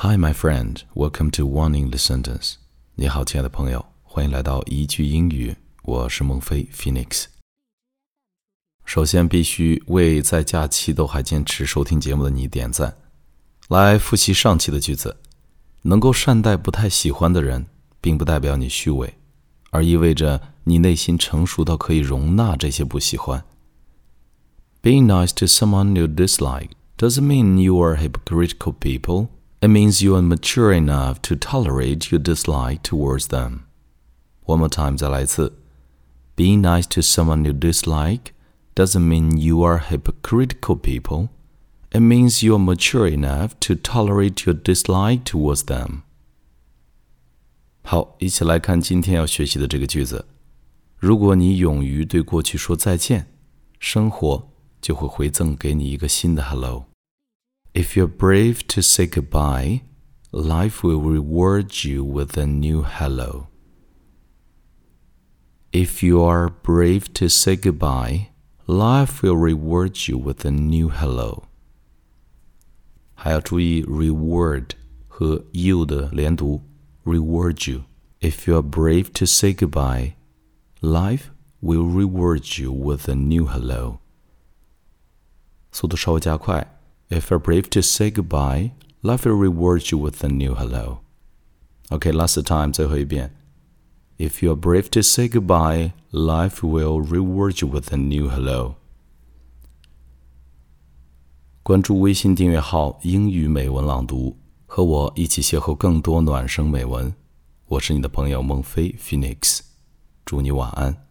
Hi, my friend. Welcome to One English Sentence. 你好，亲爱的朋友，欢迎来到一句英语。我是孟非 Phoenix。首先，必须为在假期都还坚持收听节目的你点赞。来复习上期的句子：能够善待不太喜欢的人，并不代表你虚伪，而意味着你内心成熟到可以容纳这些不喜欢。Being nice to someone you dislike doesn't mean you are hypocritical people. It means you are mature enough to tolerate your dislike towards them. One more time, 再来一次. Being nice to someone you dislike doesn't mean you are hypocritical people. It means you are mature enough to tolerate your dislike towards them. 好，一起来看今天要学习的这个句子。如果你勇于对过去说再见，生活就会回赠给你一个新的 hello。 if you're brave to say goodbye, life will reward you with a new hello. If you are brave to say goodbye, life will reward you with a new hello. 还要注意 reward 和 you 的连读，reward you. If you are brave to say goodbye, life will reward you with a new hello. 速度稍微加快。 if you're brave to say goodbye, life will reward you with a new hello. Okay, last time, 最后一遍. If you're brave to say goodbye, life will reward you with a new hello. 关注微信订阅号“英语美文朗读”，和我一起邂逅更多暖声美文。我是你的朋友孟非 Phoenix，祝你晚安。